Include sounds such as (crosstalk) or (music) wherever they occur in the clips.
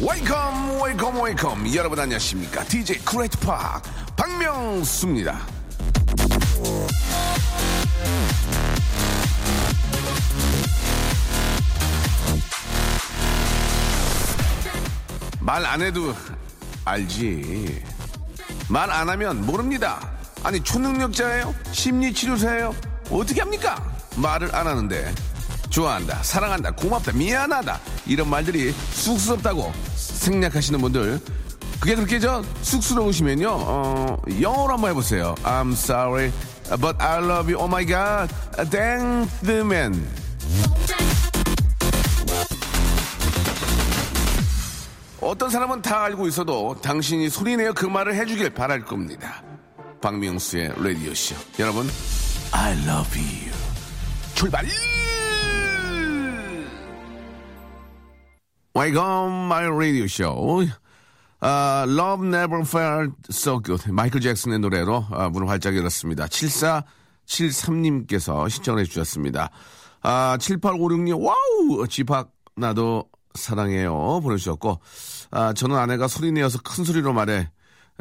Welcome, welcome. 여러분 안녕하십니까? DJ 크레이트 팍 박명수입니다. 말 안 해도 알지. 말 안 하면 모릅니다. 아니 초능력자예요? 심리치료사예요? 어떻게 합니까? 말을 안 하는데 좋아한다, 사랑한다, 고맙다, 미안하다 이런 말들이 쑥스럽다고 생략하시는 분들 그게 그렇게 저 쑥스러우시면요 어, 영어로 한번 해보세요. I'm sorry, but I love you. Oh my God, thank the man. 어떤 사람은 다 알고 있어도 당신이 소리내어 그 말을 해주길 바랄 겁니다. 박명수의 라디오쇼. 여러분, I love you. 출발! Welcome, my radio show. 아. 마이클 잭슨의 노래로 아, 문을 활짝 열었습니다. 7473님께서 신청을 해주셨습니다. 아, 7856님, 와우! 집합, 나도 사랑해요. 보내주셨고, 아, 저는 아내가 소리 내어서 큰 소리로 말해,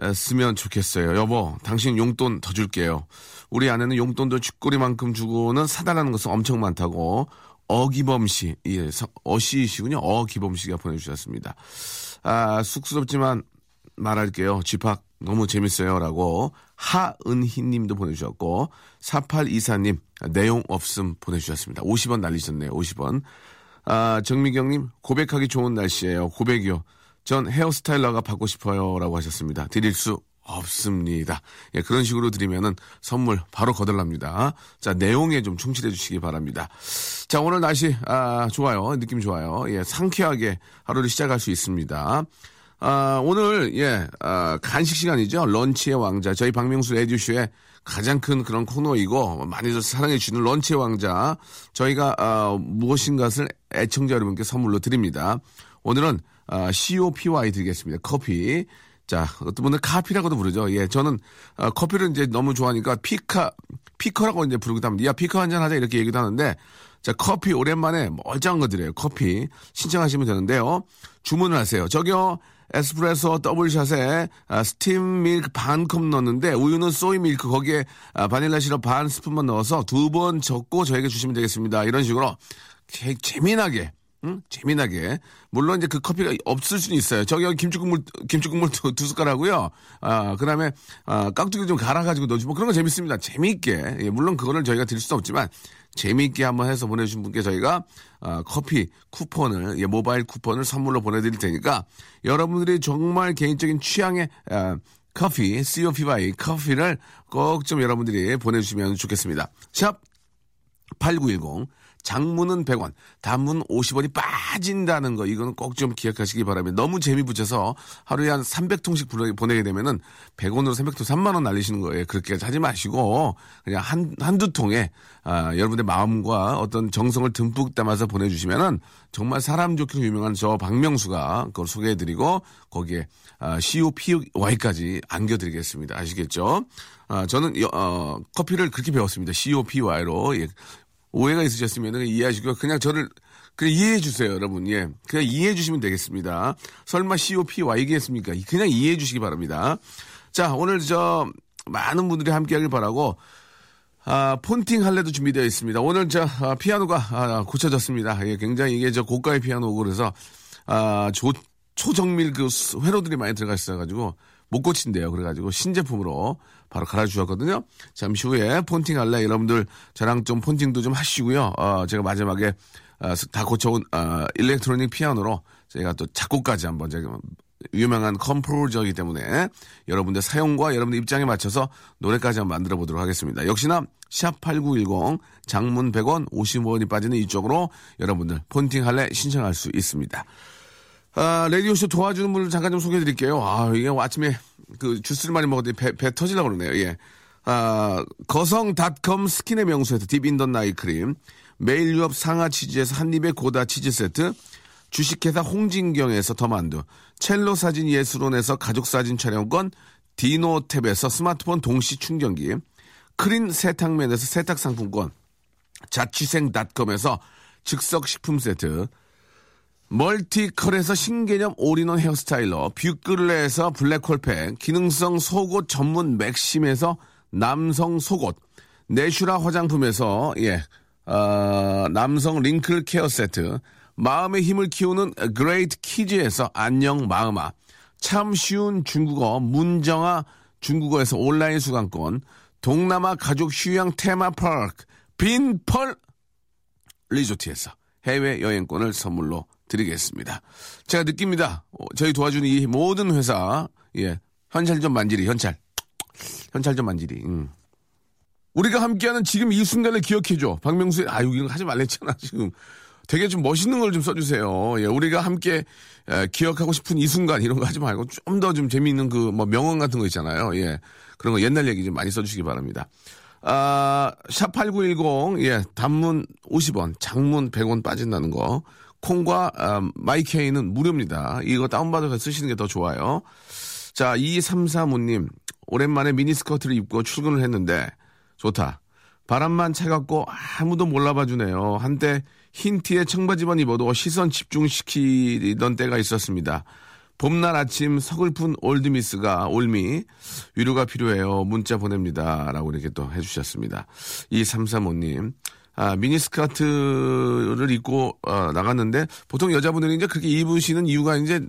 에, 쓰면 좋겠어요. 여보, 당신 용돈 더 줄게요. 우리 아내는 용돈도 쥐꼬리만큼 주고는 사달라는 것은 엄청 많다고, 어기범 씨, 예, 서- 어시이시군요. 어기범 씨가 보내주셨습니다. 아, 쑥스럽지만 말할게요. 집합 너무 재밌어요. 라고 하은희 님도 보내주셨고, 4824님, 내용 없음 보내주셨습니다. 50원 날리셨네요. 50원. 아, 정미경님, 고백하기 좋은 날씨예요. 고백이요. 전 헤어스타일러가 받고 싶어요. 라고 하셨습니다. 드릴 수 없습니다. 예, 그런 식으로 드리면은 선물 바로 거들랍니다. 자, 내용에 좀 충실해 주시기 바랍니다. 자, 오늘 날씨, 아, 좋아요. 느낌 좋아요. 예, 상쾌하게 하루를 시작할 수 있습니다. 아, 오늘, 예, 아, 간식 시간이죠. 런치의 왕자. 저희 박명수 라디오쇼의 가장 큰 그런 코너이고, 많이들 사랑해 주시는 런치의 왕자. 저희가, 아, 무엇인가를 애청자 여러분께 선물로 드립니다. 오늘은, 아, coffee 드리겠습니다. 커피. 자, 어떤 분은 카피라고도 부르죠. 예, 저는, 아, 커피를 이제 너무 좋아하니까 피카, 피커라고 이제 부르기도 합니다. 야, 피커 한 잔 하자 이렇게 얘기도 하는데, 자, 커피 오랜만에 멀쩡한 거 드려요. 커피 신청하시면 되는데요. 주문을 하세요. 저기요. 에스프레소 double shot에 아, steam milk 반 컵 넣었는데 우유는 soy milk 거기에 아, 바닐라 시럽 반 스푼만 넣어서 두 번 적고 저에게 주시면 되겠습니다. 이런 식으로 재, 재미나게 응? 재미나게. 물론 이제 그 커피가 없을 수는 있어요. 저기 여기 김치국물, 김치국물 (laughs) 두, 두 숟가락하고요. 아, 그 다음에, 아, 깍두기 좀 갈아가지고 넣어주고 그런 거 재밌습니다. 재미있게. 예, 물론 그거를 저희가 드릴 수는 없지만 재미있게 한번 해서 보내주신 분께 저희가 아, 커피 쿠폰을, 예, 모바일 쿠폰을 선물로 보내드릴 테니까 여러분들이 정말 개인적인 취향의, 아, 커피, COPY 커피를 꼭 좀 여러분들이 보내주시면 좋겠습니다. 샵 8910 장문은 100원, 단문 50원이 빠진다는 거 이거는 꼭 좀 기억하시기 바랍니다. 너무 재미 붙여서 하루에 한 300통씩 보내게 되면은 100원으로 300통 3만 원 날리시는 거예요. 그렇게 하지 마시고 그냥 한 한두 통에 아, 여러분의 마음과 어떤 정성을 듬뿍 담아서 보내주시면은 정말 사람 좋기로 유명한 저 박명수가 그걸 소개해드리고 거기에 아, COPY까지 안겨드리겠습니다. 아시겠죠? 아, 저는 여- 어, 커피를 그렇게 배웠습니다. COPY로 예. 오해가 있으셨으면 이해하시고 그냥 저를 그냥 이해해 주세요, 여러분. 예. 그냥 이해해 주시면 되겠습니다. 설마 COPY겠습니까? 그냥 이해해 주시기 바랍니다. 자, 오늘 저 많은 분들이 함께 하길 바라고 아, 폰팅 할래도 준비되어 있습니다. 오늘 저 아, 피아노가 아, 고쳐졌습니다. 예, 굉장히 이게 저 고가의 피아노고 그래서 아, 조, 초정밀 그 수- 회로들이 많이 들어가 있어 가지고 못 고친대요. 그래 가지고 신제품으로 바로 갈아주셨거든요. 잠시 후에 폰팅 할래 여러분들 저랑 좀 폰팅도 좀 하시고요. 어, 제가 마지막에 아, 다 고쳐온 아, electronic 피아노로 제가 또 작곡까지 한번 제가 유명한 composer이기 때문에 여러분들 사연과 여러분들 입장에 맞춰서 노래까지 한번 만들어 보도록 하겠습니다. 역시나 샵8910 장문 100원 50원이 빠지는 이쪽으로 여러분들 폰팅 할래 신청할 수 있습니다. 아, 라디오쇼 도와주는 분을 잠깐 좀 소개해 드릴게요. 아, 이게 아침에 그 주스를 많이 먹었더니 배, 배 터지려고 그러네요. 예. 아, 거성닷컴 스킨의 명수에서 딥인던 나이트 크림, 매일 유업 상하 치즈에서 한입의 고다 치즈 세트, 주식회사 홍진경에서 더만두, 첼로 사진 예술원에서 가족 사진 촬영권, 디노탭에서 스마트폰 동시 충전기, 크린 세탁맨에서 세탁 상품권, 자취생닷컴에서 즉석 식품 세트, 멀티컬에서 신개념 all-in-one hair styler, 뷰클레에서 블랙홀팩, 기능성 속옷 전문 맥심에서 남성 속옷, 내슈라 화장품에서 예, 어, 남성 wrinkle care 세트, 마음의 힘을 키우는 그레이트 키즈에서 안녕 마음아, 참 쉬운 중국어 문정아 중국어에서 온라인 수강권, 동남아 가족 휴양 테마파크 빈펄 리조트에서 해외 여행권을 선물로 드리겠습니다. 제가 느낍니다. 어, 저희 도와주는 이 모든 회사, 예, 현찰 좀 만지리, 현찰. 현찰 좀 만지리. 음. 우리가 함께하는 지금 이 순간을 기억해줘. 박명수의, 아, 여기 하지 말랬잖아, 지금. 되게 좀 멋있는 걸 좀 써주세요. 예, 우리가 함께 에, 기억하고 싶은 이 순간 이런 거 하지 말고 좀더좀 재미있는 그 뭐 명언 같은 거 있잖아요. 예. 그런 거 옛날 얘기 좀 많이 써주시기 바랍니다. 아, 샵8910, 예, 단문 50원, 장문 100원 빠진다는 거. 콩과 아, 마이케이는 무료입니다. 이거 다운받아서 쓰시는 게 더 좋아요. 자, 2335님, 오랜만에 미니스커트를 입고 출근을 했는데, 좋다. 바람만 차갑고 아무도 몰라봐 주네요. 한때 흰 티에 청바지만 입어도 시선 집중시키던 때가 있었습니다. 봄날 아침 서글픈 올드미스가 올미 위로가 필요해요. 문자 보냅니다. 라고 이렇게 또 해주셨습니다. 2335님. 아, 미니스커트를 입고 어, 나갔는데 보통 여자분들이 이제 그렇게 입으시는 이유가 이제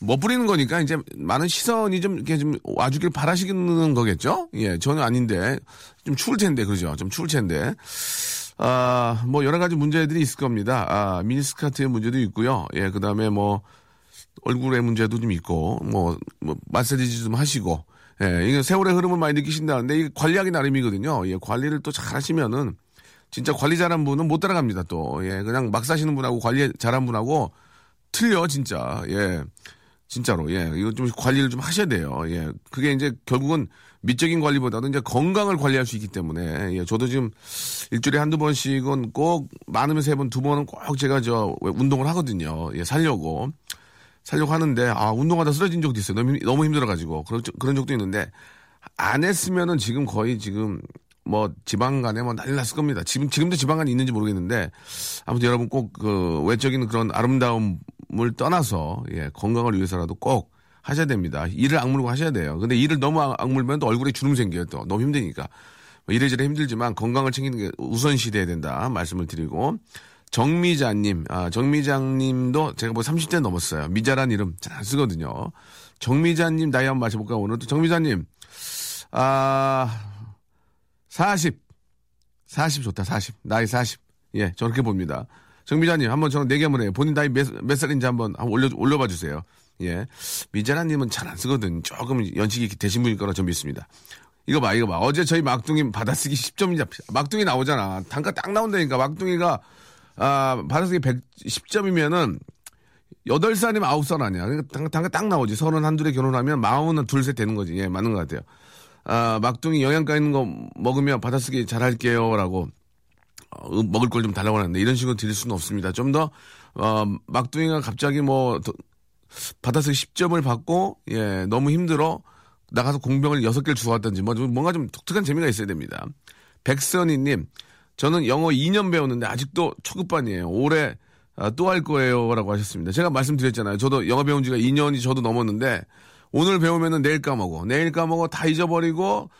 멋부리는 거니까 이제 많은 시선이 좀 이렇게 좀 와주길 바라시는 거겠죠? 예, 저는 아닌데 좀 추울 텐데 그죠? 좀 추울 텐데. 아, 뭐 여러 가지 문제들이 있을 겁니다. 아, 미니스커트의 문제도 있고요. 예, 그다음에 뭐 얼굴의 문제도 좀 있고 뭐, 뭐 마사지 좀 하시고 예, 이게 세월의 흐름을 많이 느끼신다는데 이게 관리하기 나름이거든요. 예, 관리를 또 잘 하시면은 진짜 관리 잘한 분은 못 따라갑니다. 또. 예, 그냥 막 사시는 분하고 관리 잘한 분하고 틀려 진짜. 예. 진짜로. 예 이거 좀 관리를 좀 하셔야 돼요. 예 그게 이제 결국은 미적인 관리보다도 이제 건강을 관리할 수 있기 때문에 예 저도 지금 일주일에 한두 번씩은 꼭 많으면 세 번 두 번은 꼭 제가 저 운동을 하거든요. 예 살려고. 살려고 하는데 아 운동하다 쓰러진 적도 있어요. 너무 너무 힘들어 가지고. 그런 그런 적도 있는데 안 했으면은 지금 거의 지금 뭐 지방 간에 뭐 난리 났을 겁니다. 지금 지금도 지방간이 있는지 모르겠는데 아무튼 여러분 꼭 그 외적인 그런 아름다움을 떠나서 예, 건강을 위해서라도 꼭 하셔야 됩니다. 일을 악물고 하셔야 돼요. 근데 일을 너무 악물면 또 얼굴에 주름 생겨요. 또 너무 힘드니까 뭐 이래저래 힘들지만 건강을 챙기는 게 우선시 돼야 된다 말씀을 드리고 정미자님, 아, 정미자님도 제가 뭐 30대 넘었어요. 미자란 이름 잘 안 쓰거든요. 정미자님 나이 한번 맞춰볼까 오늘 또 정미자님 아 40. 40 좋다, 40. 나이 40. 예, 저렇게 봅니다. 정미자님, 한번 저는 내기 한번 해요. 본인 나이 몇, 몇 살인지 한번, 올려, 올려봐 주세요. 예. 미자라님은 잘 안 쓰거든. 조금 연식이 되신 분일 거라 좀 믿습니다. 이거 봐, 이거 봐. 어제 저희 막둥이 받아쓰기 10점이자, 막둥이 나오잖아. 단가 딱 나온다니까. 막둥이가, 아, 받아쓰기 110점이면은, 8살이면 9살 아니야. 그러니까 단가, 단가 딱 나오지. 서른 한둘에 결혼하면 마흔은 둘, 셋 되는 거지. 예, 맞는 것 같아요. 아, 막둥이 영양가 있는 거 먹으면 받아쓰기 잘할게요. 라고, 어, 먹을 걸 좀 달라고 하는데 이런 식으로 드릴 수는 없습니다. 좀 더, 어, 막둥이가 갑자기 뭐, 더, 받아쓰기 10점을 받고, 예, 너무 힘들어. 나가서 공병을 6개를 주워왔던지, 뭐, 뭔가 좀 독특한 재미가 있어야 됩니다. 백선희님, 저는 영어 2년 배웠는데 아직도 초급반이에요. 올해 아, 또 할 거예요. 라고 하셨습니다. 제가 말씀드렸잖아요. 저도 영어 배운 지가 2년이 저도 넘었는데, 오늘 배우면은 내일 까먹어. 내일 까먹어. 다 잊어버리고,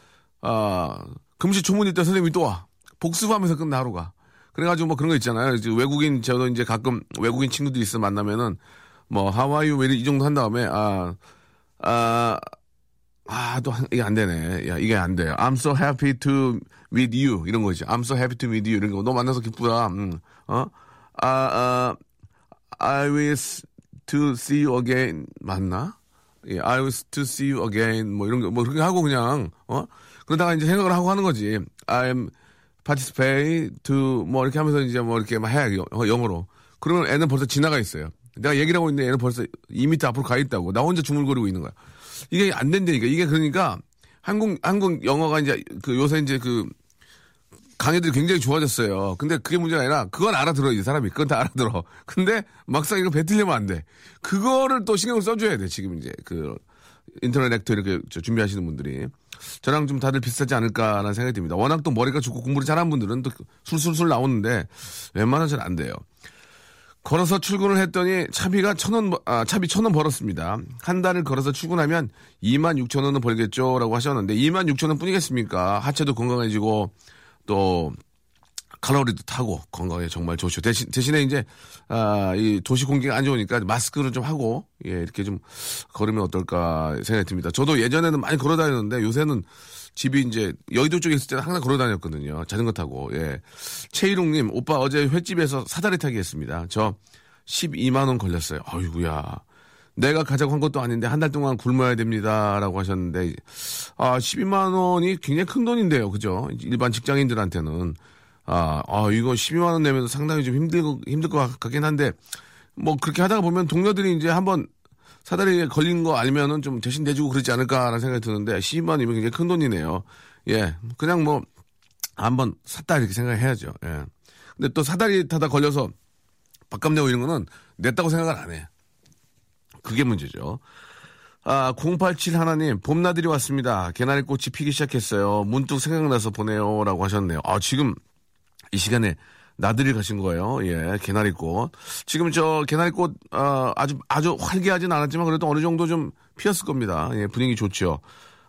아, 금시초문일 때 선생님이 또 와. 복습하면서 끝나 하루가. 그래가지고 뭐 그런 거 있잖아요. 이제 외국인, 저도 이제 가끔 외국인 친구들이 있어 만나면은 뭐 하와이유 이 정도 한 다음에, 아, 아, 아, 또, 이게 안 되네. 야, 이게 안 돼요. I'm so happy to with you. 이런 거지. I'm so happy to with you. 이런 거. 너 만나서 기쁘다. 음, 어? 아, 아, I wish to see you again. 맞나? 예, I wish to see you again. 뭐 이런 거, 뭐 그렇게 하고 그냥, 어? 그러다가 이제 생각을 하고 하는 거지. I'm participate to 뭐 이렇게 하면서 이제 뭐 이렇게 막 해. 영어로. 그러면 애는 벌써 지나가 있어요. 내가 얘기를 하고 있는데 애는 벌써 2미터 앞으로 가 있다고. 나 혼자 중얼거리고 있는 거야. 이게 안 된다니까. 이게 그러니까 한국, 한국 영어가 이제 그 요새 이제 그 강의들이 굉장히 좋아졌어요. 근데 그게 문제가 아니라 그건 알아들어 이 사람이 그건 다 알아들어. (laughs) 근데 막상 이거 뱉으려면 안 돼. 그거를 또 신경을 써줘야 돼 지금 이제 그 인터넷 렉터 이렇게 준비하시는 분들이 저랑 좀 다들 비슷하지 않을까라는 생각이 듭니다. 워낙 또 머리가 좋고 공부를 잘하는 분들은 또 술술술 나오는데 웬만하면 잘 안 돼요. 걸어서 출근을 했더니 차비가 천 원, 아, 차비 천 원 벌었습니다. 한 달을 걸어서 출근하면 2만 6천 원은 벌겠죠? 라고 하셨는데 2만 6천 원 뿐이겠습니까? 하체도 건강해지고 또 칼로리도 타고 건강에 정말 좋죠. 대신, 대신에 이제, 아, 이 도시 공기가 안 좋으니까 마스크를 좀 하고, 예, 이렇게 좀 걸으면 어떨까 생각이 듭니다. 저도 예전에는 많이 걸어 다녔는데 요새는 집이 이제 여의도 쪽에 있을 때는 항상 걸어 다녔거든요. 자전거 타고, 예. 최일웅님, 오빠 어제 횟집에서 사다리 타기 했습니다. 저 12만원 걸렸어요. 어이구야. 내가 가자고 한 것도 아닌데 한 달 동안 굶어야 됩니다. 라고 하셨는데, 아, 12만 원이 굉장히 큰 돈인데요. 그죠? 일반 직장인들한테는. 아, 아, 이거 12만 원 내면 상당히 좀 힘들, 힘들 것 같긴 한데, 뭐 그렇게 하다가 보면 동료들이 이제 한번 사다리에 걸린 거 알면은 좀 대신 내주고 그러지 않을까라는 생각이 드는데, 12만 원이면 굉장히 큰 돈이네요. 예. 그냥 뭐, 한번 샀다 이렇게 생각해야죠. 예. 근데 또 사다리 타다 걸려서 밥값 내고 이런 거는 냈다고 생각을 안 해. 그게 문제죠. 아, 087 하나님, 봄나들이 왔습니다. 개나리 꽃이 피기 시작했어요. 문득 생각나서 보내요. 라고 하셨네요. 아, 지금 이 시간에 나들이 가신 거예요. 예, 개나리 꽃. 지금 저 개나리 꽃, 아, 아주, 아주 활기하진 않았지만 그래도 어느 정도 좀 피었을 겁니다. 예, 분위기 좋죠.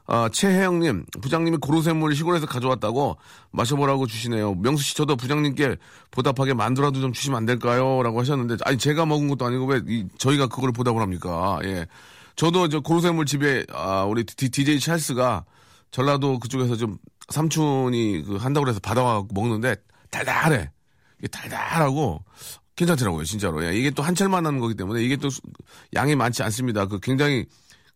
아, 최혜영님, 부장님이 고로쇠물 시골에서 가져왔다고 마셔보라고 주시네요. 명수 씨, 저도 부장님께 보답하게 만두라도 좀 주시면 안 될까요? 라고 하셨는데, 아니, 제가 먹은 것도 아니고 왜 이, 저희가 그걸 보답을 합니까? 예. 저도 저 고로쇠물 집에, 아, 우리 디, DJ 찰스가 전라도 그쪽에서 좀 삼촌이 그 한다고 해서 받아와 먹는데 달달해. 이게 달달하고 괜찮더라고요, 진짜로. 예. 이게 또 한철만 하는 거기 때문에 이게 또 양이 많지 않습니다. 그 굉장히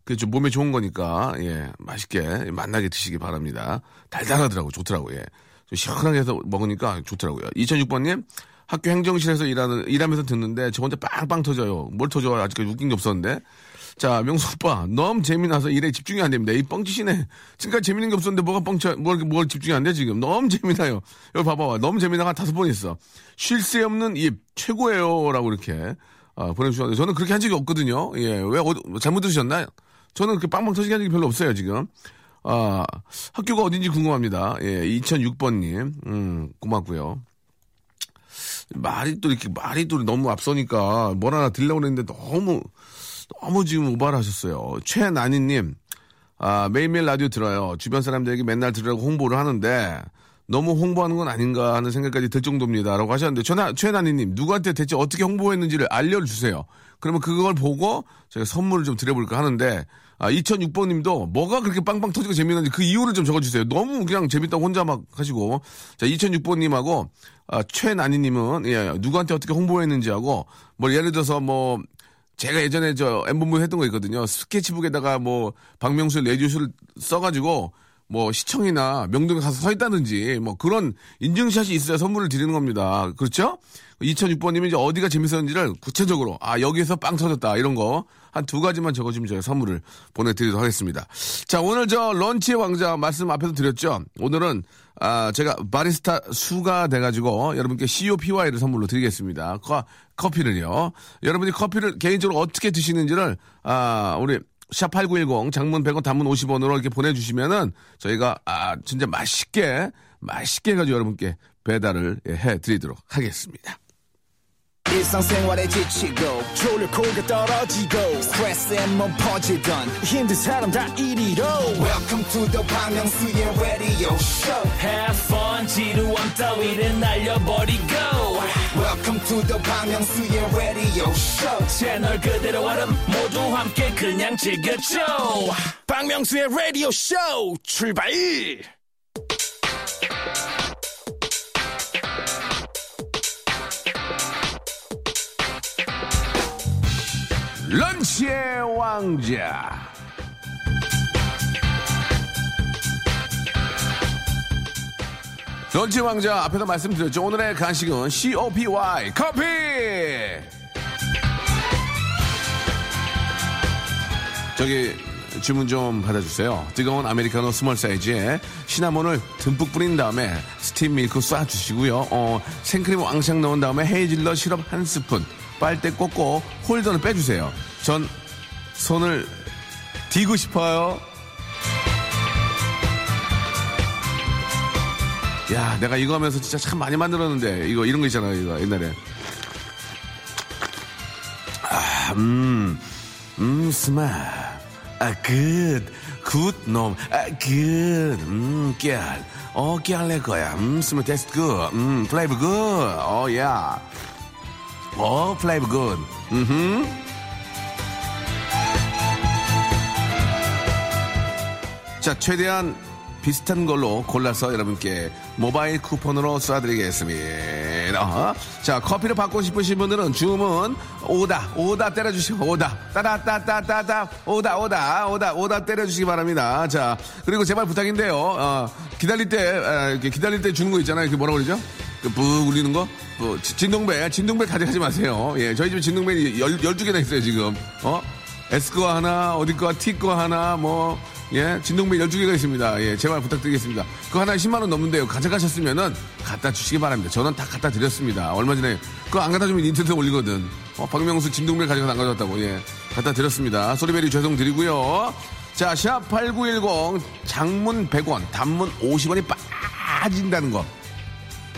그좀 몸에 좋은 거니까 예 맛있게 만나게 드시기 바랍니다. 달달하더라고 좋더라고 예. 좀 시원하게 해서 먹으니까 좋더라고요. 2006번님 학교 행정실에서 일하는 일하면서 듣는데 저 혼자 빵빵 터져요. 뭘 터져 아직까지 웃긴 게 없었는데. 자 명수 오빠 너무 재미나서 일에 집중이 안 됩니다. 이 뻥치시네. 지금까지 재밌는 게 없었는데 뭐가 뻥쳐 뭘, 뭘 집중이 안 돼 지금 너무 재미나요. 여기 봐봐 너무 재미나가 다섯 번 있어. 쉴 새 없는 입 최고예요 라고 이렇게 아, 보내주셨는데 저는 그렇게 한 적이 없거든요. 예 왜 어디 잘못 들으셨나요? 저는 그 빵빵 터지게 한 적이 별로 없어요, 지금. 아, 학교가 어딘지 궁금합니다. 예, 2006번님. 음, 고맙고요. 말이 또 이렇게, 말이 또 너무 앞서니까 뭘 하나 들려고 했는데 너무, 너무 지금 오바를 하셨어요. 최나니님. 아, 매일매일 라디오 들어요. 주변 사람들에게 맨날 들으라고 홍보를 하는데, 너무 홍보하는 건 아닌가 하는 생각까지 들 정도입니다. 라고 하셨는데, 최나, 최나니님, 누구한테 대체 어떻게 홍보했는지를 알려주세요. 그러면 그걸 보고 제가 선물을 좀 드려볼까 하는데, 아, 2006번님도 뭐가 그렇게 빵빵 터지고 재미있는지 그 이유를 좀 적어주세요. 너무 그냥 재밌다고 혼자 막 하시고. 자, 2006번님하고, 아, 최나니님은, 예, 누구한테 어떻게 홍보했는지 하고, 뭐, 예를 들어서 뭐, 제가 예전에 저 엠본부 했던 거 있거든요. 스케치북에다가 뭐, 박명수 레디오쇼를 써가지고, 뭐 시청이나 명동에 가서 서 있다든지 뭐 그런 인증샷이 있어야 선물을 드리는 겁니다. 그렇죠? 2006번님이 이제 어디가 재밌었는지를 구체적으로 아 여기에서 빵 터졌다 이런 거 한 두 가지만 적어주면 제가 선물을 보내드리도록 하겠습니다. 자 오늘 저 런치의 왕자 말씀 앞에서 드렸죠. 오늘은 아 제가 바리스타 수가 돼가지고 여러분께 COPY를 선물로 드리겠습니다. 커, 커피를요. 여러분이 커피를 개인적으로 어떻게 드시는지를 아 우리 샵8910 장문 100원 단문 50원으로 이렇게 보내주시면은 저희가 아 진짜 맛있게 맛있게 해가지고 여러분께 배달을 해 드리도록 하겠습니다. 지치고, 떨어지고, 퍼지던, welcome to the Bang Myung-soo's radio show. Have fun 지루함 따위를 날려버리고 welcome to the Myung-soo's radio show 채널 그대로 얼음 모두 함께 그냥 즐겨줘 박명수의 라디오 쇼 출발 런치의 왕자. 런치 왕자 앞에서 말씀드렸죠. 오늘의 간식은 coffee 커피. 저기 주문 좀 받아주세요. 뜨거운 아메리카노 small 사이즈에 시나몬을 듬뿍 뿌린 다음에 스팀 밀크 쏴주시고요. 어, 생크림 왕창 넣은 다음에 헤이즐넛 시럽 한 스푼, 빨대 꽂고 홀더는 빼주세요. 전 손을 디고 싶어요. 야, 내가 이거 하면서 진짜 참 많이 만들었는데, 이거, 이런 거 있잖아요, 이거, 옛날에. 아, 음, 음, 스마. 아, 굿. 굿 놈. 아, 굿. 음, 깨알. 어, 깨알 낼 거야. 음, 스마 테스트 굿. 음, 플레이브 굿. 어, 야. 어, 플레이브 굿. 음흠. 자, 최대한 비슷한 걸로 골라서 여러분께 모바일 쿠폰으로 쏴드리겠습니다. 자, 커피를 받고 싶으신 분들은 주문 오다, 오다 때려주시고, 오다, 따다따따따따, 오다, 오다, 오다, 오다 때려주시기 바랍니다. 자, 그리고 제발 부탁인데요. 어, 기다릴 때, 아, 이렇게 기다릴 때 주는 거 있잖아요. 그 뭐라 그러죠? 그뿌 울리는 거? 그 진동벨, 진동벨 가져가지 마세요. 예, 저희 집에 진동벨이 열, 12개나 있어요, 지금. 어? S 거 하나, 어디 거, T 거 하나, 뭐, 예, 진동벨 12개가 있습니다. 예, 제발 부탁드리겠습니다. 그거 하나에 10만원 넘는데요. 가져가셨으면은 갖다 주시기 바랍니다. 저는 다 갖다 드렸습니다. 얼마 전에 그거 안 갖다 주면 인터넷에 올리거든. 어, 박명수 진동벨 가져가서 안 가져왔다고. 예, 갖다 드렸습니다. 소리베리 죄송 드리고요. 자, 샵 8910 장문 100원, 단문 50원이 빠진다는 거.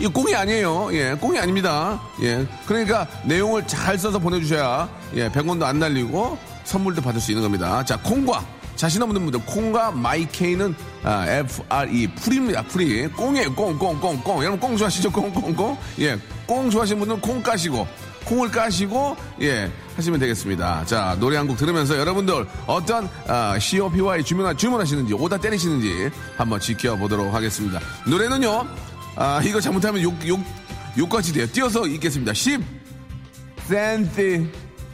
이거 꽁이 아니에요. 예, 꽁이 아닙니다. 예. 그러니까 내용을 잘 써서 보내주셔야, 예, 100원도 안 날리고 선물도 받을 수 있는 겁니다. 자, 콩과 자신 없는 분들, 콩과 마이케이는 아, FRE, 풀입니다. 풀이. 꽁이에요. 꽁, 꽁, 꽁, 꽁. 여러분 꽁 좋아하시죠? 꽁, 꽁, 꽁. 예. 꽁 좋아하시는 분들은 콩 까시고, 콩을 까시고, 예. 하시면 되겠습니다. 자, 노래 한 곡 들으면서 여러분들 어떤 아, COPY 주문, 주문하시는지, 오다 때리시는지 한번 지켜보도록 하겠습니다. 노래는요, 아, 이거 잘못하면 욕, 욕, 욕같이 돼요. 띄어서 읽겠습니다. 10 센티,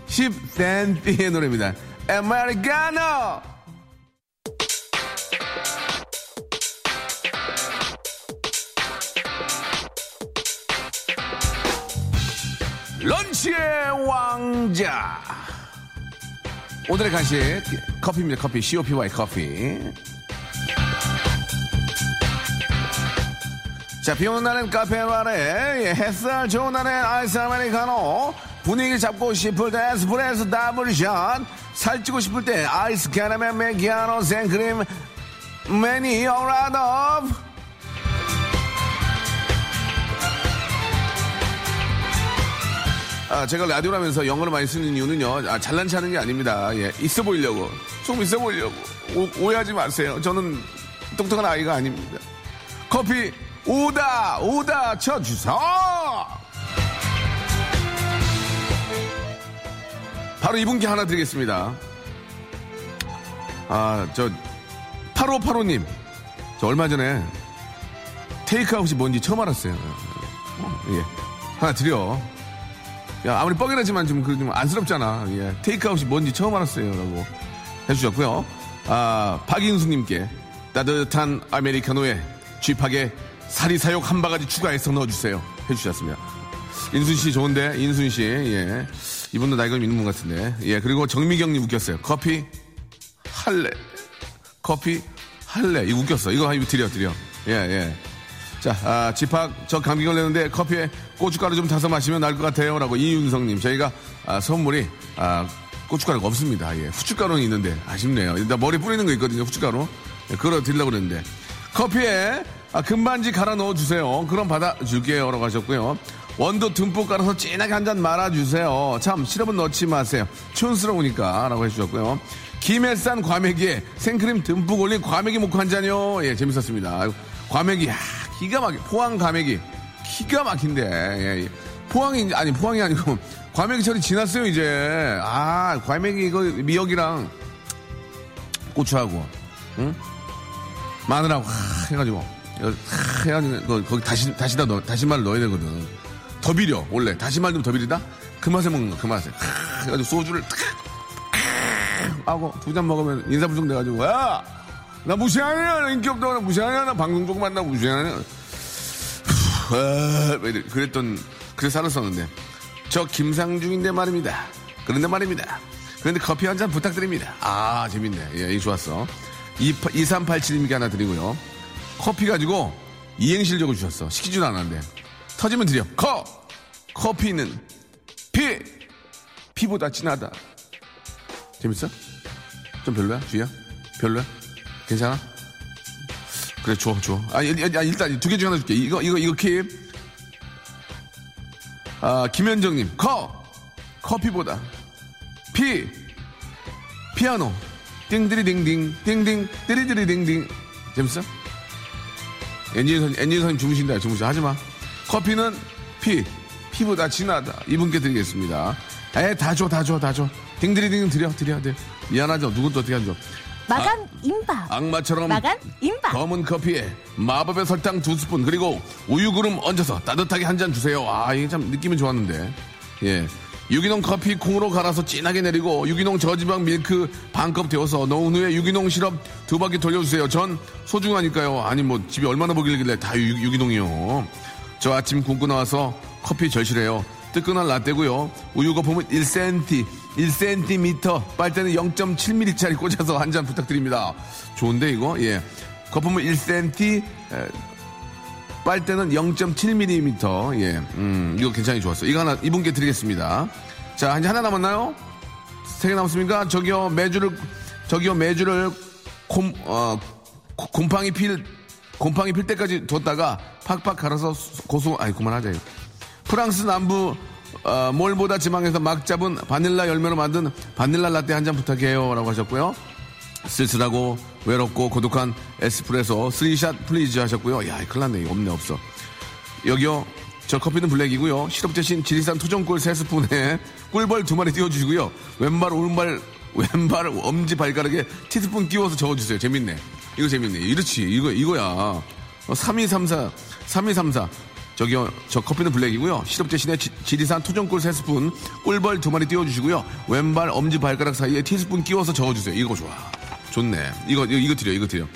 10 센티의 노래입니다. 아메리카노! 런치의 왕자. 오늘의 간식 커피입니다. 커피 COPY 커피. 자, 비 오는 날엔 카페라떼, 햇살 좋은 날엔 아이스 아메리카노, 분위기 잡고 싶을 때 에스프레소 double shot, 살찌고 싶을 때 아이스 캐러멜 마끼아또 생크림 many a lot 아, 제가 라디오를 하면서 영어를 많이 쓰는 이유는요, 아, 잘난 체하는 게 아닙니다. 예, 있어 보이려고. 좀 있어 보이려고. 오, 오해하지 마세요. 저는 똑똑한 아이가 아닙니다. 커피, 오다, 오다, 쳐주세요! 바로 이분께 하나 드리겠습니다. 아, 저, 8585님. 저 얼마 전에 테이크아웃이 뭔지 처음 알았어요. 어, 예. 하나 드려. 야, 아무리 뻥이라지만 좀, 그, 좀 안쓰럽잖아. 예. 테이크아웃이 뭔지 처음 알았어요. 라고 해주셨고요. 아, 박인숙님께 따뜻한 아메리카노에 쥐팍에 사리사욕 한 바가지 추가해서 넣어주세요. 해주셨습니다. 인순 씨 좋은데, 인순 씨, 예. 이분도 나이가 좀 있는 분 같은데. 예, 그리고 정미경님 웃겼어요. 커피 할래. 커피 할래. 이거 웃겼어. 이거 드려, 드려. 예, 예. 자, 아, 집합, 저 감기 걸렸는데 커피에 고춧가루 좀 타서 마시면 나을 것 같아요. 라고 이윤성님. 저희가 아, 선물이 아, 고춧가루가 없습니다. 예, 후춧가루는 있는데 아쉽네요. 일단 머리 뿌리는 거 있거든요. 후춧가루. 예, 그거 드리려고 그랬는데. 커피에 아, 금반지 갈아 넣어주세요. 그럼 받아줄게요. 라고 하셨고요. 원두 듬뿍 깔아서 진하게 한 잔 말아주세요. 참, 시럽은 넣지 마세요. 촌스러우니까. 라고 해주셨고요. 김해산 과메기에 생크림 듬뿍 올린 과메기 먹고 한 잔이요. 예, 재밌었습니다. 과메기, 야, 기가 막혀. 포항 과메기. 기가 막힌데. 예, 예. 포항이, 아니, 포항이 아니고, (laughs) 과메기 처리 지났어요, 이제. 아, 과메기 이거 미역이랑 고추하고, 응? 마늘하고, 하, 해가지고, 하, 해가지고, 거, 거기 다시, 다시다 넣어, 다시마를 넣어야 되거든. 더 비려, 원래. 다시마를 좀더 비리다? 그 맛에 먹는 거, 그 맛에. 하, 해가지고 소주를 탁, 하고 두 잔 먹으면 인사불성 돼가지고, 야! 나 무시하냐? 나 인기 없다고 나 무시하냐? 나 방송 조금 만 나 무시하냐? 아. 그랬던, 그래 살았었는데. 저 김상중인데 말입니다. 그런데 말입니다. 그런데 커피 한 잔 부탁드립니다. 아, 재밌네. 예, 이 좋았어. 2387님께 하나 드리고요. 커피 가지고 이행실 적어주셨어. 시키지도 않았는데. 터지면 드려. 커! 커피는 피! 피보다 진하다. 재밌어? 좀 별로야? 주희야? 별로야? 괜찮아? 그래, 줘, 줘. 아, 일- 일- 일단 두 개 중에 하나 줄게. 이거, 이거, 이거 keep. 아, 김현정님, 커! 커피보다 피! 피아노. 띵드리딩딩, 띵딩, 띠리디리딩딩. 재밌어? 엔진 선, 선생님 주무신다, 주무셔. 하지 마. 커피는 피. 피보다 진하다. 이분께 드리겠습니다. 에, 다 줘, 다 줘, 다 줘. 띵드리딩 드려, 드려, 드려. 미안하죠. 누군 또 어떻게 안 줘. 마감 임박. 악마처럼 마감 임박. 검은 커피에 마법의 설탕 두 스푼 그리고 우유 구름 얹어서 따뜻하게 한 잔 주세요. 아 이게 참 느낌이 좋았는데. 예. 유기농 커피 콩으로 갈아서 진하게 내리고 유기농 저지방 밀크 반컵 데워서 넣은 후에 유기농 시럽 두 바퀴 돌려주세요. 전 소중하니까요. 아니 뭐 집에 얼마나 보길래 다 유, 유기농이요. 저 아침 굶고 나와서 커피 절실해요. 뜨끈한 라떼고요. 우유 거품은 1cm, 1cm, 빨대는 0.7mm짜리 꽂아서 한 잔 부탁드립니다. 좋은데 이거? 예. 거품은 1cm, 에, 빨대는 0.7mm. 예. 음, 이거 굉장히 좋았어요. 이거 하나 이분께 드리겠습니다. 자, 이제 하나 남았나요? 세 개 남았습니까? 저기요, 매주를, 저기요, 매주를 곰, 어, 고- 곰팡이 필, 곰팡이 필 때까지 뒀다가 팍팍 갈아서 수- 고소, 아니, 그만하자, 이거. 프랑스 남부, 어, 몰보다 지방에서 막 잡은 바닐라 열매로 만든 바닐라 라떼 한 잔 부탁해요. 라고 하셨고요. 쓸쓸하고 외롭고 고독한 에스프레소 three shot please 하셨고요. 야, 큰일 났네. 없네, 없어. 여기요. 저 커피는 블랙이고요. 시럽 대신 지리산 토종꿀 세 스푼에 (laughs) 꿀벌 두 마리 띄워주시고요. 왼발, 오른발, 왼발, 엄지 발가락에 티스푼 끼워서 적어주세요. 재밌네. 이거 재밌네. 이렇지. 이거, 이거야. 어, 3234, 3234. 저기요, 저 커피는 블랙이고요. 시럽 대신에 지, 지리산 토종꿀 세 스푼, 꿀벌 두 마리 띄워주시고요. 왼발, 엄지 발가락 사이에 티스푼 끼워서 적어주세요. 이거 좋아. 좋네. 이거, 이거, 이거 드려, 이거 드려.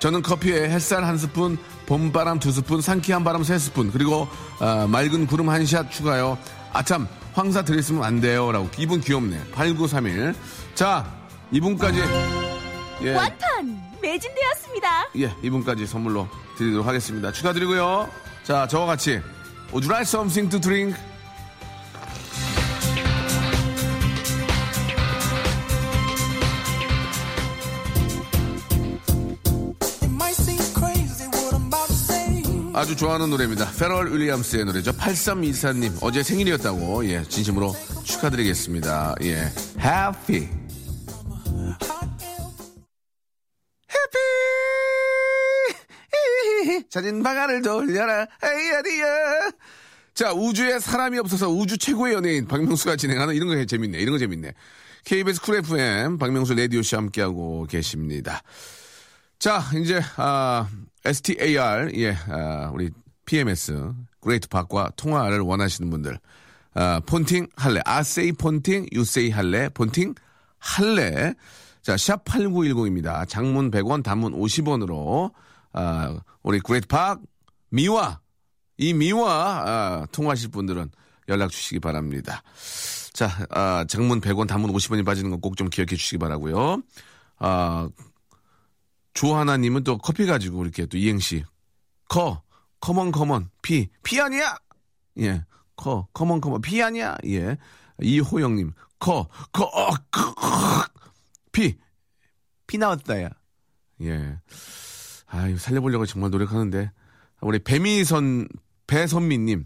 저는 커피에 햇살 한 스푼, 봄바람 두 스푼, 상쾌한 바람 세 스푼, 그리고 아, 맑은 구름 한 샷 추가요. 아참, 황사 드렸으면 안 돼요. 라고. 이분 귀엽네. 8931. 자, 이분까지. 예, 완판 매진되었습니다. 예, 이분까지 선물로 드리도록 하겠습니다. 축하드리고요. 자, 저와 같이. Would you like something to drink? 아주 좋아하는 노래입니다. 퍼렐 윌리엄스의 노래죠. 8324님, 어제 생일이었다고, 예, 진심으로 축하드리겠습니다. 예, happy. 사진 방아를 돌려라. 에이야리야. 자 우주에 사람이 없어서 우주 최고의 연예인 박명수가 진행하는 이런 거 재밌네. 이런 거 재밌네. KBS 쿨 FM 박명수 라디오쇼 함께하고 계십니다. 자 이제 아, STAR 예 아, 우리 PMS great 박과 통화를 원하시는 분들 아, 폰팅 할래. I say 폰팅 you say 할래. 폰팅 할래. 자, 샵 8910입니다. 장문 100원, 단문 50원으로, 아, 우리 great 팍, 미화, 이 미화, 아, 통화하실 분들은 연락 주시기 바랍니다. 자, 아, 장문 100원, 단문 50원이 빠지는 거 꼭 좀 기억해 주시기 바라고요 아, 조하나님은 또 커피 가지고 이렇게 또 이행시. 커, come on, come on, 피, 피 아니야! 예, 커, come on, come on, 피 아니야! 예. 이호영님, 커, 커, 어, 커, 커, 피, 피 나왔다, 야. 예. 아유, 살려보려고 정말 노력하는데. 우리 배미선, 배선미님.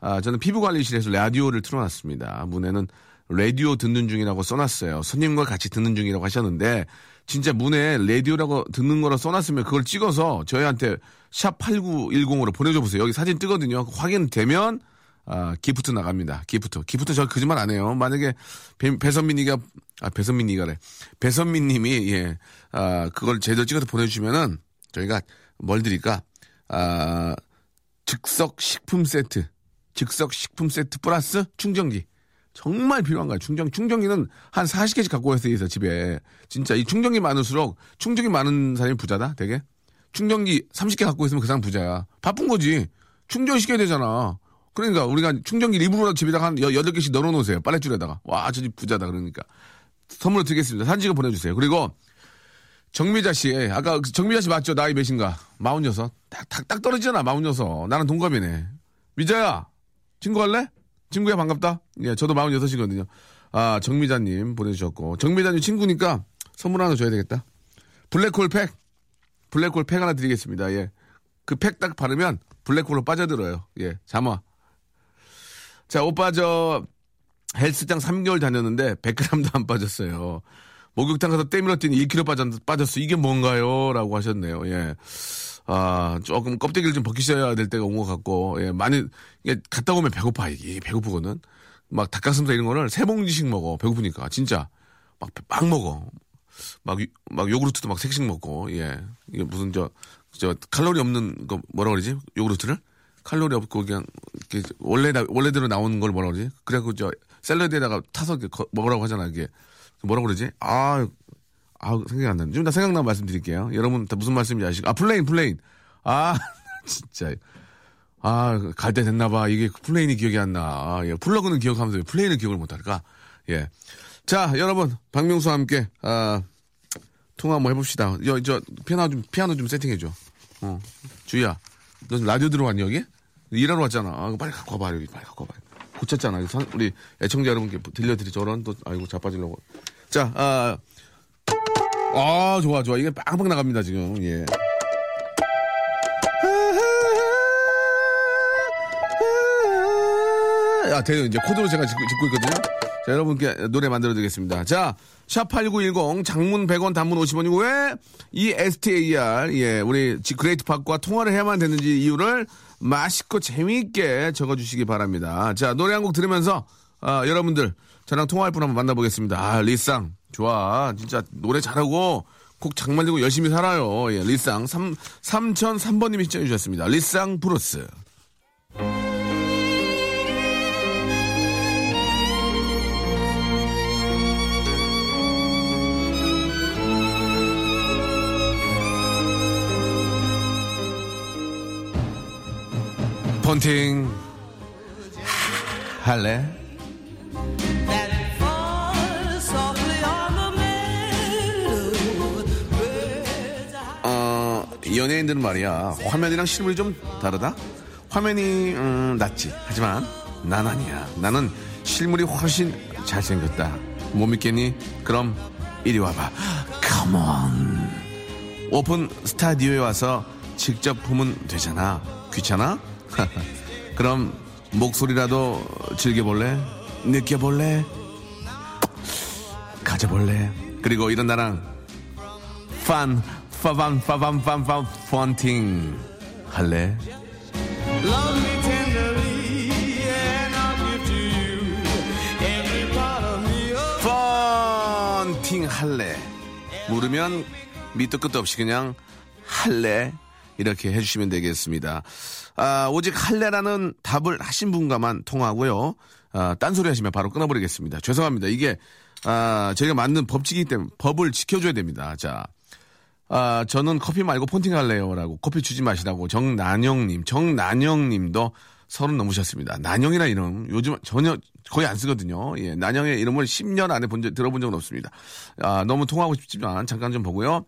아, 저는 피부관리실에서 라디오를 틀어놨습니다. 문에는 라디오 듣는 중이라고 써놨어요. 손님과 같이 듣는 중이라고 하셨는데, 진짜 문에 라디오라고 듣는 거라 써놨으면 그걸 찍어서 저희한테 샵8910으로 보내줘 보세요. 여기 사진 뜨거든요. 확인되면, 아, gift 나갑니다. gift. gift 저 거짓말 안 해요. 만약에 배, 배선민이가, 아, 배선민이가래. 배선민님이, 예, 아, 그걸 제대로 찍어서 보내주시면은 저희가 뭘 드릴까? 아, 즉석 식품 세트. 즉석 식품 세트 플러스 충전기. 정말 필요한 거야. 충전, 충전기는 한 40개씩 갖고 와서 있어, 집에. 진짜 이 충전기 많을수록 충전기 많은 사람이 부자다, 되게. 충전기 30개 갖고 있으면 그 사람 부자야. 바쁜 거지. 충전시켜야 되잖아. 그러니까 우리가 충전기 리브로 집에다가 한 8개씩 넣어놓으세요. 빨랫줄에다가. 와, 저 집 부자다. 그러니까. 선물로 드리겠습니다. 찍어 보내주세요. 그리고 정미자 씨, 아까 그 정미자 씨 맞죠? 나이 몇인가? 마흔여섯. 딱, 딱, 딱 떨어지잖아, 마흔여섯. 나는 동갑이네. 미자야, 친구 할래? 친구야, 반갑다. 예, 저도 마흔여섯이거든요. 아, 정미자님 보내주셨고. 정미자님 친구니까 선물 하나 줘야 되겠다. 블랙홀 팩. 블랙홀 팩 하나 드리겠습니다. 예. 그 팩 딱 바르면 블랙홀로 빠져들어요. 예, 잠아. 자, 오빠 저 헬스장 3개월 다녔는데 100g도 안 빠졌어요. 목욕탕 가서 때밀어 뛰니 1kg 빠졌, 빠졌어. 이게 뭔가요? 라고 하셨네요. 예. 아, 조금 껍데기를 좀 벗기셔야 될 때가 온 것 같고, 예, 많이, 이게 갔다 오면 배고파, 이게 배고프거든. 막 닭가슴살 이런 거를 세 봉지씩 먹어. 배고프니까. 진짜. 막, 막 먹어. 막, 유- 막 요구르트도 막 색씩 먹고, 예. 이게 무슨 저, 저 칼로리 없는 거 뭐라 그러지? 요구르트를? 칼로리 없고 그냥 원래 나- 원래대로 나오는 걸 뭐라 그러지? 그래갖고 저 샐러드에다가 타서 거- 먹으라고 하잖아 이게 뭐라 그러지? 아, 아 생각이 안 나네. 좀 이따 생각나면 말씀드릴게요. 여러분 다 무슨 말씀인지 아시고 아 플레인 플레인 아 (laughs) 진짜 아 갈 때 됐나봐 이게 플레인이 기억이 안 나. 아, 예. 플러그는 기억하면서 왜 플레인을 기억을 못할까? 예. 자 여러분 박명수와 함께 아 통화 한번 해봅시다. 여, 저, 피아노 좀, 피아노 좀 세팅해줘. 어. 주희야, 너 지금 라디오 들어왔니, 여기? 일하러 왔잖아. 아, 빨리 갖고 와봐, 여기. 빨리 갖고 와봐. 고쳤잖아. 이거 선- 우리 애청자 여러분께 들려드리 저런 또, 아이고, 자빠지려고. 자, 아, 아, 좋아, 좋아. 이게 빵빵 나갑니다, 지금. 예. 아, 돼요. 이제 코드로 제가 짓고, 짓고 있거든요. 자, 여러분께 노래 만들어 드리겠습니다. 자, 샵8910 장문 100원 단문 50원이고 왜 이 STAR, 예, 우리 지- great 팍과 통화를 해야만 되는지 이유를 맛있고 재미있게 적어 주시기 바랍니다. 자, 노래 한 곡 들으면서 아, 여러분들 저랑 통화할 분 한번 만나보겠습니다. 아, 리쌍. 좋아. 진짜 노래 잘하고 곡 장 만들고 열심히 살아요. 예, 리쌍 3, 3003번 님이 신청해 주셨습니다. 리쌍 브루스. 폰팅 하- 할래? 어, 연예인들은 말이야 화면이랑 실물이 좀 다르다? 화면이 음, 낫지 하지만 난 아니야 나는 실물이 훨씬 잘생겼다 못 믿겠니? 그럼 이리 와봐 컴온 오픈 스타디오에 와서 직접 보면 되잖아 귀찮아? (laughs) 그럼 목소리라도 즐겨볼래? 느껴볼래? 가져볼래? 그리고 이런 나랑 판, 파밤, 파밤, 팜팜, 펀팅 할래? 펀팅 할래? 물으면 밑도 끝도 없이 그냥 할래? 이렇게 해주시면 되겠습니다. 아, 오직 할래라는 답을 하신 분과만 통하고요. 아, 딴소리 하시면 바로 끊어버리겠습니다. 죄송합니다. 이게, 아, 저희가 만든 법칙이기 때문에 법을 지켜줘야 됩니다. 자, 아, 저는 커피 말고 폰팅 할래요. 라고 커피 주지 마시라고 정난영님, 정난영님도 서른 넘으셨습니다. 난영이라 이름 요즘 전혀 거의 안 쓰거든요. 예, 난영의 이름을 10년 안에 본 적, 들어본 적은 없습니다. 아, 너무 통화하고 싶지만 잠깐 좀 보고요.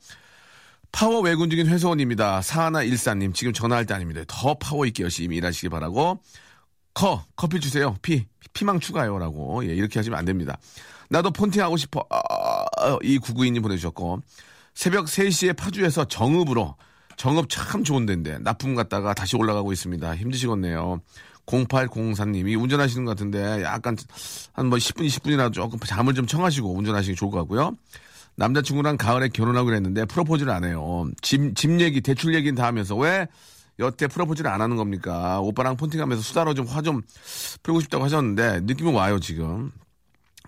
파워 외근 중인 회사원입니다. 사하나 일사님 지금 전화할 때 아닙니다. 더 파워 있게 열심히 일하시기 바라고 커 커피 주세요. 피 피망 추가요라고 예, 이렇게 하시면 안 됩니다. 나도 폰팅 하고 싶어. 아, 이 구구이님 보내주셨고 새벽 3시에 파주에서 정읍으로 정읍 참 좋은 데인데 납품 갔다가 다시 올라가고 있습니다. 힘드시겠네요. 0804님이 운전하시는 것 같은데 약간 한 뭐 10분, 20분이나 조금 잠을 좀 청하시고 운전하시기 좋을 것 같고요. 남자친구랑 가을에 결혼하기로 했는데 프로포즈를 안 해요. 집, 집 얘기, 대출 얘기는 다 하면서 왜 여태 프로포즈를 안 하는 겁니까? 오빠랑 폰팅하면서 수다로 좀 화좀 풀고 싶다고 하셨는데 느낌은 와요, 지금.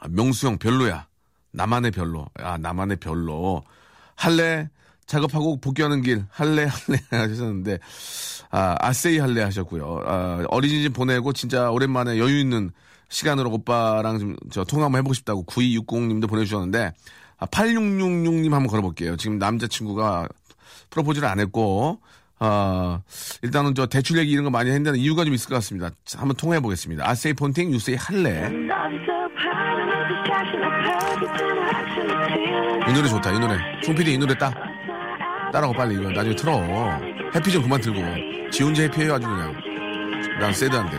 아, 명수 형 별로야. 나만의 별로. 아, 나만의 별로. 할래? 작업하고 복귀하는 길 할래 할래 (laughs) 하셨는데 아 아세이 할래 하셨고요. 아, 어린이집 보내고 진짜 오랜만에 여유 있는 시간으로 오빠랑 좀 저 통화 한번 해보고 싶다고 9260님도 보내주셨는데 아, 8666님 한번 걸어볼게요. 지금 남자친구가 프로포즈를 안 했고 아 일단은 저 대출 얘기 이런 거 많이 했는데 이유가 좀 있을 것 같습니다. 자, 한번 통화해 보겠습니다. 아세이 폰팅 유세이 할래. 이 노래 좋다, 이 노래. 송PD 이 노래 따. 따라고 빨리 이거 나중에 틀어. 해피 좀 그만 틀고. 지 혼자 해피해요, 아주 그냥. 난 새드한데.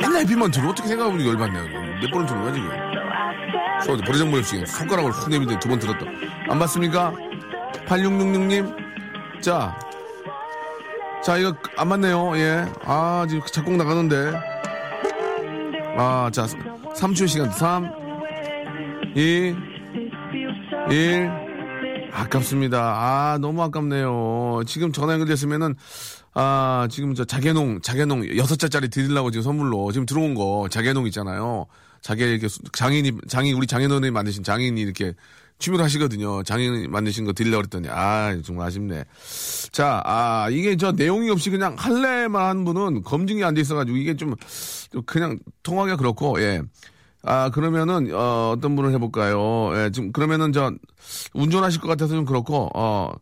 맨날 해피만 들어. 어떻게 생각해보니 열받네요. 몇 번을 들은 거야, 지금. 소, 버리장머리 없이 손가락을 훅 내밀더니 두 번 들었다. 안 봤습니까? 8666님. 자. 자, 이거 안 맞네요. 예. 아, 지금 작곡 나가는데. 아, 자. 3초의 시간. 3, 2, 1. 아깝습니다. 아, 너무 아깝네요. 지금 전화 연결됐으면은, 아, 지금 저 자개농, 자개농 여섯 자짜리 드리려고 지금 선물로 지금 들어온 거 자개농 있잖아요. 이렇게 수- 장인이, 장인, 우리 장인어른이 만드신 장인이 이렇게 취미로 하시거든요. 장인이 만드신 거 드리려고 그랬더니, 아, 정말 아쉽네. 자, 아, 이게 저 내용이 없이 그냥 할래만 한 분은 검증이 안 돼 있어가지고 이게 좀, 좀 그냥 통하기가 그렇고, 예. 아, 그러면은, 어, 어떤 분을 해볼까요? 예, 지금, 그러면은 저, 운전하실 것 같아서 좀 그렇고, 어,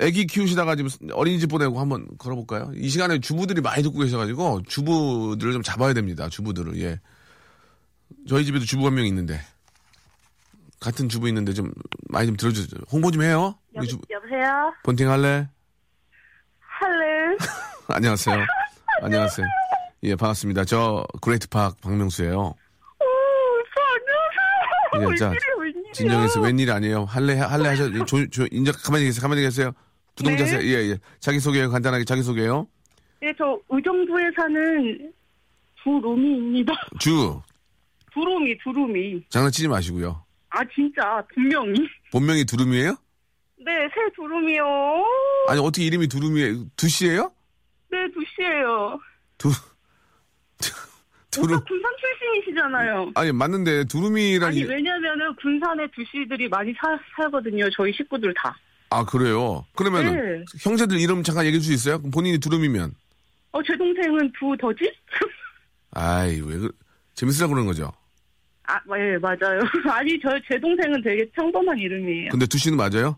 애기 키우시다가 지금 어린이집 보내고 한번 걸어볼까요? 이 시간에 주부들이 많이 듣고 계셔가지고, 주부들을 좀 잡아야 됩니다. 주부들을, 예. 저희 집에도 주부 한명 있는데, 같은 주부 있는데 좀 많이 좀 들어주세요. 홍보 좀 해요? 우리 주부. 여보세요? 본팅 할래? 할래? (laughs) 안녕하세요. 안녕하세요. 예, 반갑습니다. 저 Great Park 박명수예요. 오, 안녕하세요. 예, 자, 웬일이야. 진정해서 웬일 아니에요. 할래 할래 하셔. 조, 조, 인정 가만히 계세요. 가만히 계세요. 부동자세. 네. 예, 예. 자기 소개요. 간단하게 자기 소개요. 네, 저 의정부에 사는 두루미입니다. 주 두루미, 두루미. 장난치지 마시고요. 아, 진짜, 분명히. 본명이 두루미예요? 네, 새 두루미요. 아니 어떻게 이름이 두루미예요? 두씨예요? 네, 두씨예요. 두 두루 오빠 군산 출신이시잖아요. 아니 맞는데 두루미란 아니, 이- 왜냐면은 군산에 두씨들이 많이 사, 살거든요. 저희 식구들 다. 아 그래요. 그러면은 네. 형제들 이름 잠깐 얘기해 줄 수 있어요? 본인이 두루미면 어, 제 동생은 두더지? (laughs) 아이 왜 그, 재밌으라고 그러는 거죠? 아, 예, 맞아요. (laughs) 아니, 저, 제 동생은 되게 평범한 이름이에요. 근데 두씨는 맞아요?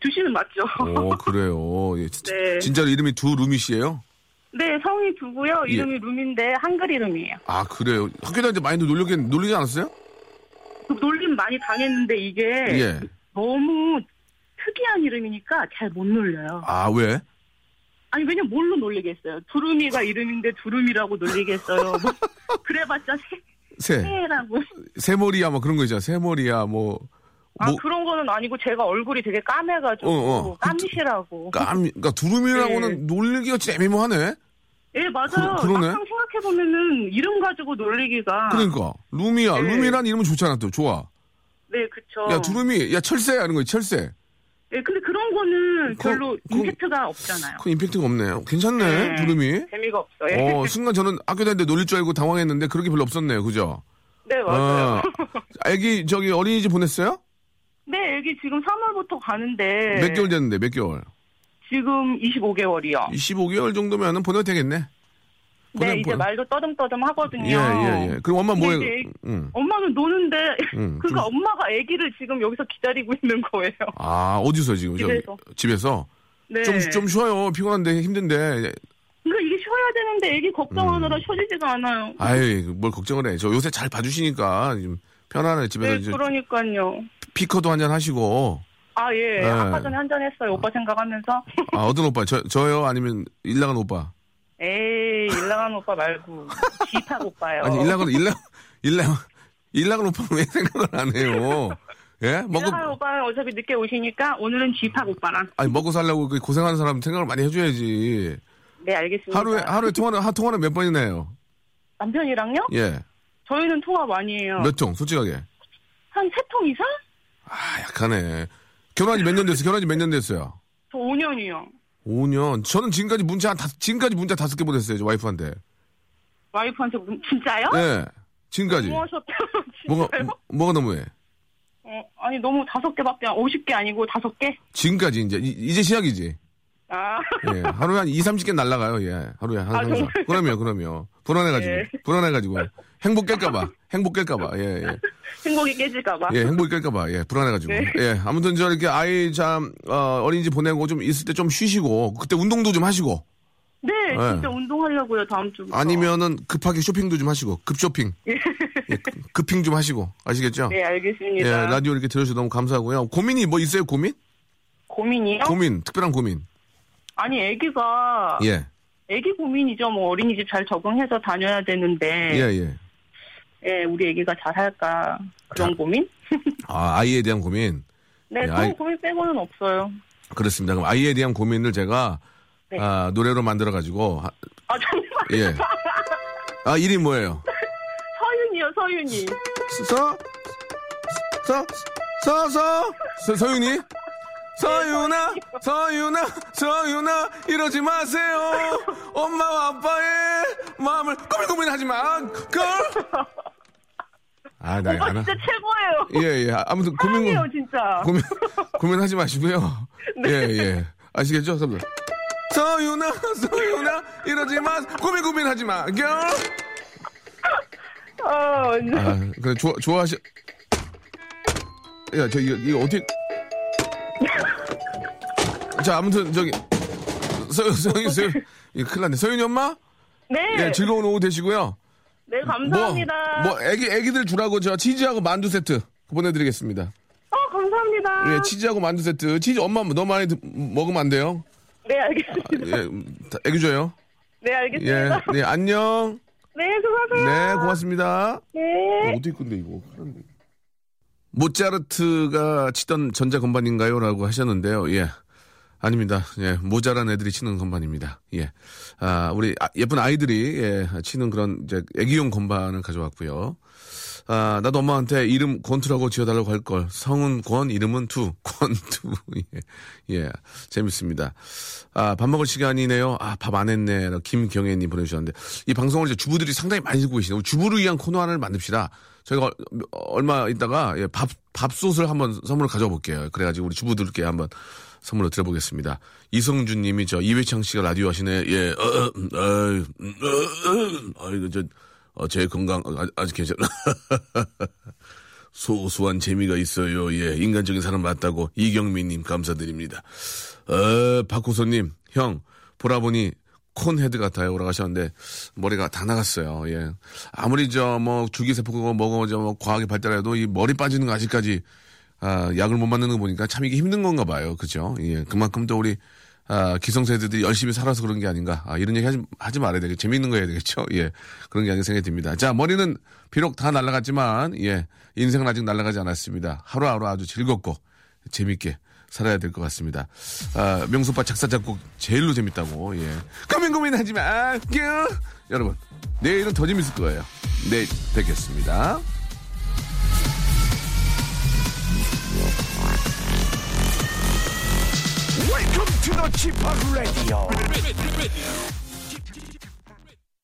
두씨는 맞죠? 오 (laughs) 그래요. 예, 진- 네. 진짜로 이름이 두 루미 씨예요? 네, 성이 두고요. 예. 이름이 룸인데 한글 이름이에요. 아 그래요. 학교 다닐 때 많이 놀리게 놀리지 않았어요? 그 놀림 많이 당했는데 이게 예. 너무 특이한 이름이니까 잘 못 놀려요. 아 왜? 아니 왜냐면 뭘로 놀리겠어요? 두루미가 이름인데 두루미라고 놀리겠어요. 뭐 그래봤자 새 새라고. 새머리야 뭐 그런 거 있잖아. 새머리야 뭐. 아 뭐, 그런 거는 아니고 제가 얼굴이 되게 까매가지고 어, 어. 깜시라고. 깜, 그러니까 두루미라고는 놀리기가 진짜 애매모하네. 예 맞아요. 그-. 막상 생각해 보면은 이름 가지고 놀리기가. 그러니까 루미야, 네. 루미란 이름은 좋잖아 또 좋아. 네 그쵸. 야 두루미, 야 철새 하는 거야 철새. 예 근데 그런 거는 그- 별로 그- 임팩트가 없잖아요. 그 임팩트가 없네요. 괜찮네 네. 두루미. 재미가 없어요. 어 순간 저는 학교 다닐 때 놀릴 줄 알고 당황했는데 그렇게 별로 없었네요, 그죠? 네 맞아요. 어, (laughs) 애기 저기 어린이집 보냈어요? 네, 여기 지금 3월부터 가는데. 몇 개월 됐는데 몇 개월? 지금 25개월이요. 25개월 정도면은 보내도 되겠네. 네, 이제 말도 떠듬떠듬 하거든요. 예, 예, 예. 그럼 엄마 이제 응. 엄마는 노는데, 응, (laughs) 그러니까 좀- 엄마가 아기를 지금 여기서 기다리고 있는 거예요. 아 어디서 지금 집에서. 집에서 네. 좀 좀 쉬어요. 피곤한데 힘든데. 그러니까 이게 쉬어야 되는데 아기 걱정하느라 쉬어지지가 않아요. 음. 아이 뭘 걱정을 해. 저 요새 잘 봐주시니까 좀 편안해 집에서 네, 이제 그러니까요. 피커도 한잔 하시고. 아, 예. 네. 아까 전에 한잔 했어요. 오빠 생각하면서. 아 어떤 오빠? 저 저요 아니면 일 나간 오빠? 에이, 일랑한 오빠 말고. 지탁 오빠요. 아니 일 나간 일나 일나 일 나간 오빠는 왜 생각을 안 해요? 예? 먹고 일랑한 오빠는 어차피 늦게 오시니까 오늘은 지탁 오빠랑. 아니 먹고 살려고 그 고생하는 사람 생각을 많이 해줘야지. 네, 알겠습니다. 하루에 하루에 통화는 하 통화는 몇 번이나 해요? 남편이랑요? 예. 저희는 통화 많이 해요. 몇 통? 솔직하게. 한 세 통 이상? 아 약하네. 결혼한 지 몇 년 됐어요? 결혼한 지 몇 년 됐어요? 저 5년이요. 5년. 저는 지금까지 문자 한 다섯, 지금까지 문자 다섯 개 보냈어요, 저 와이프한테. 와이프한테 문- 진짜요? 예. 지금까지. 너무하셨다. (laughs) 뭐가? 뭐- 뭐가 너무해? 어, 아니 너무 다섯 개밖에 안- 50개 아니고 다섯 개? 지금까지 이제, 이- 이제 시작이지. 아, 예. 하루에 한 2, 30개 날라가요, 예. 하루에 한, 아, 항상. 정말요? 그럼요, 그럼요. 불안해가지고. 예. 불안해가지고. 행복 깰까봐. 행복 깰까봐. 예, 예. 행복이 깨질까봐. 예, 행복이 깰까봐. 예, 불안해가지고. 네. 예. 아무튼 저 이렇게 아이 참, 어, 어린이집 보내고 좀 있을 때 좀 쉬시고, 그때 운동도 좀 하시고. 네, 네. 진짜 운동하려고요, 다음 주부터. 아니면은 급하게 쇼핑도 좀 하시고 급쇼핑. 예, 급- 급핑 좀 하시고 아시겠죠? 네, 알겠습니다. 예, 라디오 이렇게 들으셔서 너무 감사하고요. 고민이 뭐 있어요? 고민? 고민이요? 고민, 특별한 고민. 아니, 애기가, 예, 애기 고민이죠. 뭐 어린이집 잘 적응해서 다녀야 되는데, 예, 예. 예, 우리 애기가 잘할까. 그런 자. 고민? (laughs) 아, 아이에 대한 고민. 네, 예, 그런 아이- 고민 빼고는 없어요. 그렇습니다. 그럼 아이에 대한 고민을 제가 네. 아, 노래로 만들어 가지고 아, 정말. 예. 아, 이름 뭐예요? 서윤이요, 서윤이. 서, 서, 서, 서, 서, 서윤이? 서윤아, 서윤아, 서윤아, 이러지 마세요. 엄마와 아빠의 마음을 고민고민 하지 마. 걸. 아, 나, 오빠 안, 하- 진짜 최고예요. 예, 예. 아무튼 고민, 사랑해요, 진짜. 고민, 고민하지 마시고요. (laughs) 예, 예. 아시겠죠? 선생님? 서윤아, 서윤아, 이러지 마. 고민, 고민하지 마. 걸. 어, 완전. 아, 그래, 좋아, 좋아하시. 야, 저, 이거, 이거 어떻게. 자, 아무튼, 저기. 서, 서윤이, 서윤. 이거 큰일 났네. 서윤이 엄마? 네. 예, 즐거운 오후 되시고요. 네, 감사합니다. 뭐, 뭐, 애기, 애기들 주라고 저 치즈하고 만두 세트 보내 드리겠습니다. 어, 감사합니다. 예, 치즈하고 만두 세트. 치즈 엄마 너무 많이 드- 먹으면 안 돼요. 네, 알겠습니다. 예, 음, 다 애기 줘요. 네, 예, 알겠습니다. 네, 안녕. 네, 수고하세요. 네, 고맙습니다. 네. 어떻게 근데 이거 하는데. 모차르트가 치던 전자 건반인가요?라고 하셨는데요. 예. 아닙니다. 예, 모자란 애들이 치는 건반입니다. 예. 아, 우리 아- 예쁜 아이들이 예, 치는 그런 이제 애기용 건반을 가져왔고요. 아, 나도 엄마한테 이름 권투라고 지어달라고 할 걸. 성은 권, 이름은 투. 권투. (laughs) 예. 예. 재밌습니다. 아, 밥 먹을 시간이네요. 아, 밥 안 했네. 김경애님 보내주셨는데. 이 방송을 이제 주부들이 상당히 많이 듣고 계시네요. 주부를 위한 코너 하나를 만듭시다. 저희가 얼- 얼마 있다가 예, 밥, 밥솥을 한번 선물을 가져볼게요. 그래가지고 우리 주부들께 한번 선물로 드려보겠습니다. 이성준 님이 저 이회창 씨가 라디오 하시네. 예, 어, 어, 음, 어이, 음, 어, 어, 아이고, 저, 어, 제 건강, 아, 아직 괜찮아. (laughs) 소소한 재미가 있어요. 예, 인간적인 사람 맞다고 이경민 님 감사드립니다. 어, 박호선 님, 형 보라 보니 콘헤드 같아요. 라고 하셨는데 머리가 다 나갔어요. 예, 아무리 저뭐 줄기세포가 뭐고 저뭐 과학이 발달해도 이 머리 빠지는 거 아직까지 아, 약을 못 맞는 거 보니까 참 이게 힘든 건가 봐요. 그죠? 예, 그만큼 또 우리 아, 기성세대들이 열심히 살아서 그런 게 아닌가. 아, 이런 얘기 하지, 하지 말아야 되겠죠. 재밌는 거 해야 되겠죠. 예. 그런 게 아닌가 생각이 듭니다. 자, 머리는 비록 다 날아갔지만, 예. 인생은 아직 날아가지 않았습니다. 하루하루 아주 즐겁고, 재밌게 살아야 될 것 같습니다. 아, 명소빠 작사, 작곡 제일로 재밌다고, 예. 고민 고민하지 마! 뀨! 여러분, 내일은 더 재밌을 거예요. 내일 뵙겠습니다. Welcome to the Chip Radio.